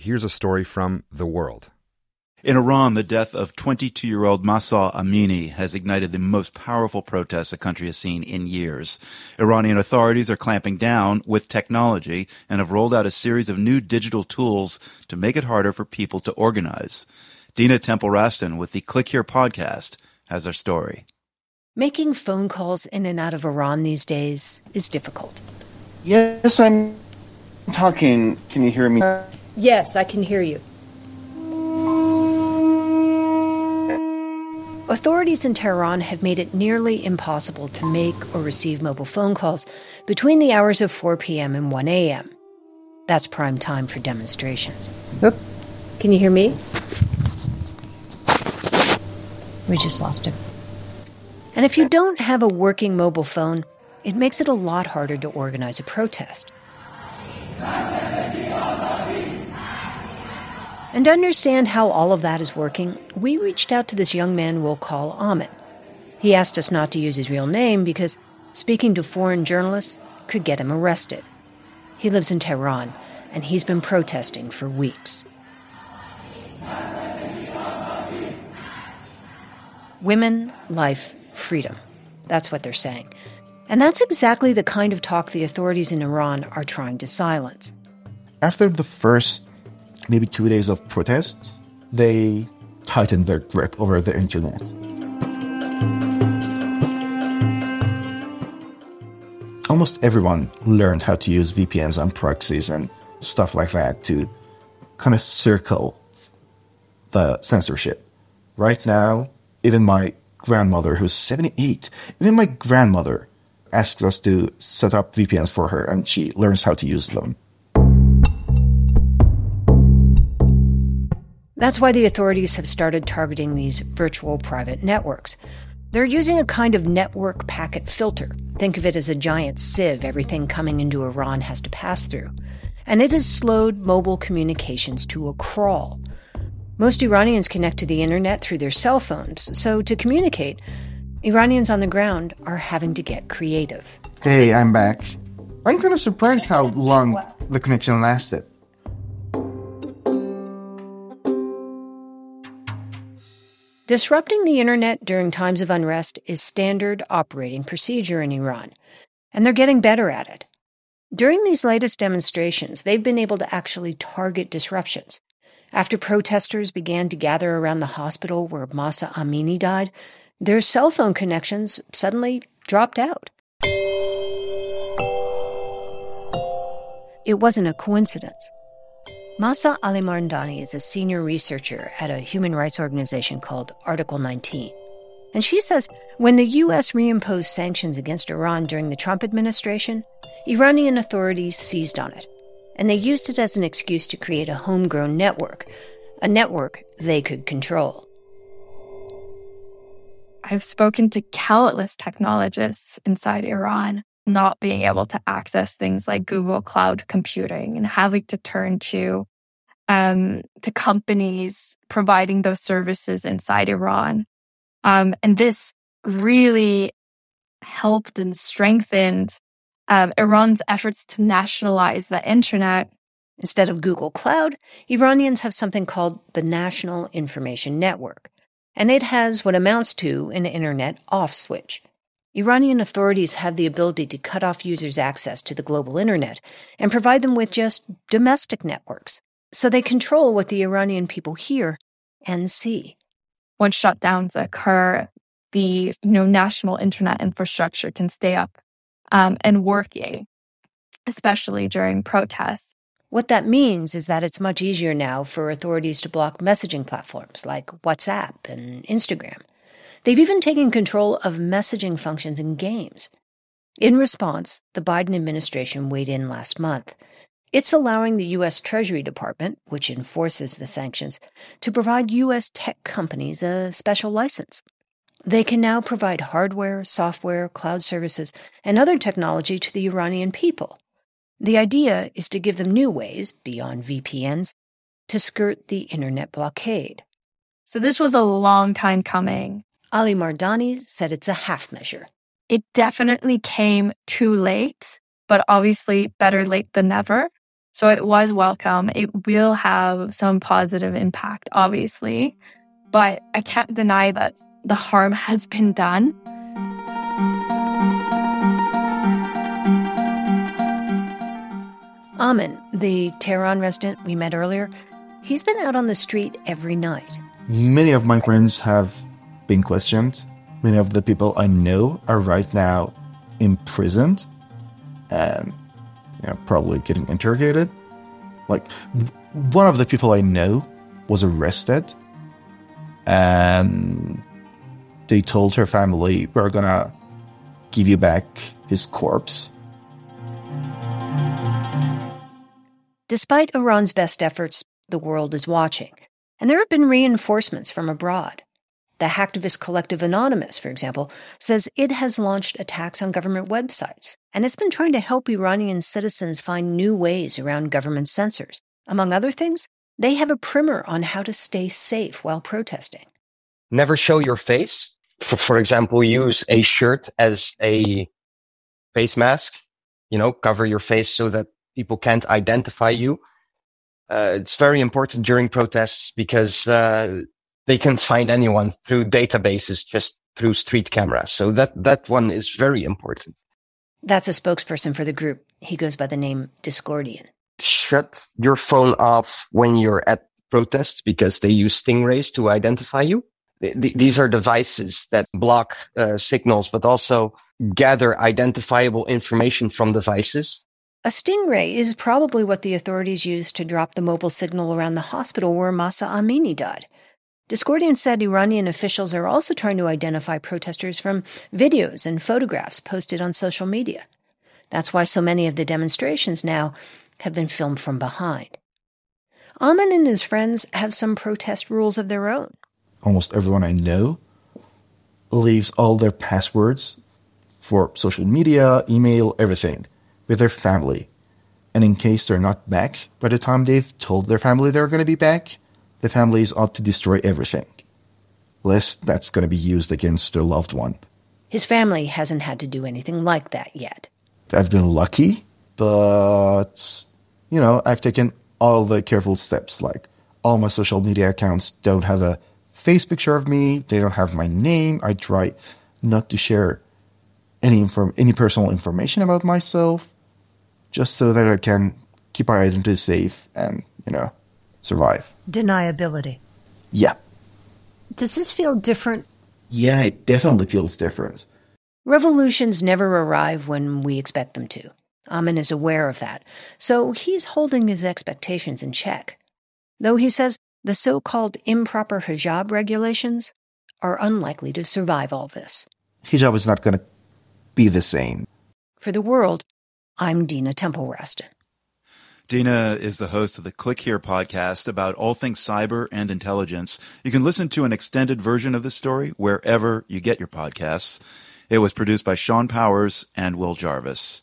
here's a story from The World. In Iran, the death of 22 year old Mahsa Amini has ignited the most powerful protests the country has seen in years. Iranian authorities are clamping down with technology and have rolled out a series of new digital tools to make it harder for people to organize. Dina Temple Raston with the Click Here podcast has our story. Making phone calls in and out of Iran these days is difficult. Yes, I'm talking. Can you hear me? Yes, I can hear you. Authorities in Tehran have made it nearly impossible to make or receive mobile phone calls between the hours of 4 p.m. and 1 a.m. That's prime time for demonstrations. Oop. Can you hear me? We just lost him. And if you don't have a working mobile phone, it makes it a lot harder to organize a protest. And to understand how all of that is working, we reached out to this young man we'll call Ahmed. He asked us not to use his real name because speaking to foreign journalists could get him arrested. He lives in Tehran, and he's been protesting for weeks. Women, life, freedom. That's what they're saying. And that's exactly the kind of talk the authorities in Iran are trying to silence. After the first maybe two days of protests, they tightened their grip over the internet. Almost everyone learned how to use VPNs and proxies and stuff like that to kind of circle the censorship. Right now, even my grandmother, who's 78, even my grandmother asks us to set up VPNs for her and she learns how to use them. That's why the authorities have started targeting these virtual private networks. They're using a kind of network packet filter. Think of it as a giant sieve everything coming into Iran has to pass through. And it has slowed mobile communications to a crawl. Most Iranians connect to the internet through their cell phones, so to communicate, Iranians on the ground are having to get creative. Hey, I'm back. I'm kind of surprised how long the connection lasted. Disrupting the internet during times of unrest is standard operating procedure in Iran, and they're getting better at it. During these latest demonstrations, they've been able to actually target disruptions. After protesters began to gather around the hospital where Mahsa Amini died, their cell phone connections suddenly dropped out. It wasn't a coincidence. Mahsa Alimardani is a senior researcher at a human rights organization called Article 19. And she says when the U.S. reimposed sanctions against Iran during the Trump administration, Iranian authorities seized on it. And they used it as an excuse to create a homegrown network, a network they could control. I've spoken to countless technologists inside Iran not being able to access things like Google Cloud Computing and having to turn to um, to companies providing those services inside Iran. Um, and this really helped and strengthened um, Iran's efforts to nationalize the internet. Instead of Google Cloud, Iranians have something called the National Information Network, and it has what amounts to an internet off switch. Iranian authorities have the ability to cut off users' access to the global internet and provide them with just domestic networks. So they control what the Iranian people hear and see. When shutdowns occur, the you know national internet infrastructure can stay up um, and working, especially during protests. What that means is that it's much easier now for authorities to block messaging platforms like WhatsApp and Instagram. They've even taken control of messaging functions in games. In response, the Biden administration weighed in last month. It's allowing the U.S. Treasury Department, which enforces the sanctions, to provide U.S. tech companies a special license. They can now provide hardware, software, cloud services, and other technology to the Iranian people. The idea is to give them new ways, beyond VPNs, to skirt the internet blockade. So this was a long time coming. Alimardani said it's a half measure. It definitely came too late, but obviously better late than never. So it was welcome. It will have some positive impact, obviously, but I can't deny that the harm has been done. Amin, the Tehran resident we met earlier, he's been out on the street every night. Many of my friends have been questioned. Many of the people I know are right now imprisoned and you know, probably getting interrogated. Like one of the people I know was arrested and they told her family, We're gonna give you back his corpse Despite Iran's best efforts, the world is watching. And there have been reinforcements from abroad. The hacktivist collective Anonymous, for example, says it has launched attacks on government websites, and it's been trying to help Iranian citizens find new ways around government censors. Among other things, they have a primer on how to stay safe while protesting. Never show your face. For, for example, use a shirt as a face mask. You know, cover your face so that people can't identify you. Uh, it's very important during protests because uh, they can find anyone through databases just through street cameras. So that that one is very important. That's a spokesperson for the group. He goes by the name Discordian. Shut your phone off when you're at protests because they use stingrays to identify you. these are devices that block uh, signals, but also gather identifiable information from devices a stingray is probably what the authorities used to drop the mobile signal around the hospital where Mahsa Amini died. Discordian said Iranian officials are also trying to identify protesters from videos and photographs posted on social media. That's why so many of the demonstrations now have been filmed from behind. Amin and his friends have some protest rules of their own. Almost everyone I know leaves all their passwords for social media, email, everything with their family. And in case they're not back by the time they've told their family they're going to be back, the families ought to destroy everything. Lest that's going to be used against their loved one. His family hasn't had to do anything like that yet. I've been lucky, but, you know, I've taken all the careful steps. Like, all my social media accounts don't have a face picture of me, they don't have my name. I try not to share any inform- any personal information about myself just so that I can keep my identity safe and, you know, survive. Deniability. Yeah. Does this feel different? Yeah, it definitely feels different. Revolutions never arrive when we expect them to. Amin is aware of that, so he's holding his expectations in check. Though he says the so called improper hijab regulations are unlikely to survive all this. Hijab is not going to be the same. For the world, I'm Dina Temple Raston. Dina is the host of the Click Here podcast about all things cyber and intelligence. You can listen to an extended version of this story wherever you get your podcasts. It was produced by Sean Powers and Will Jarvis.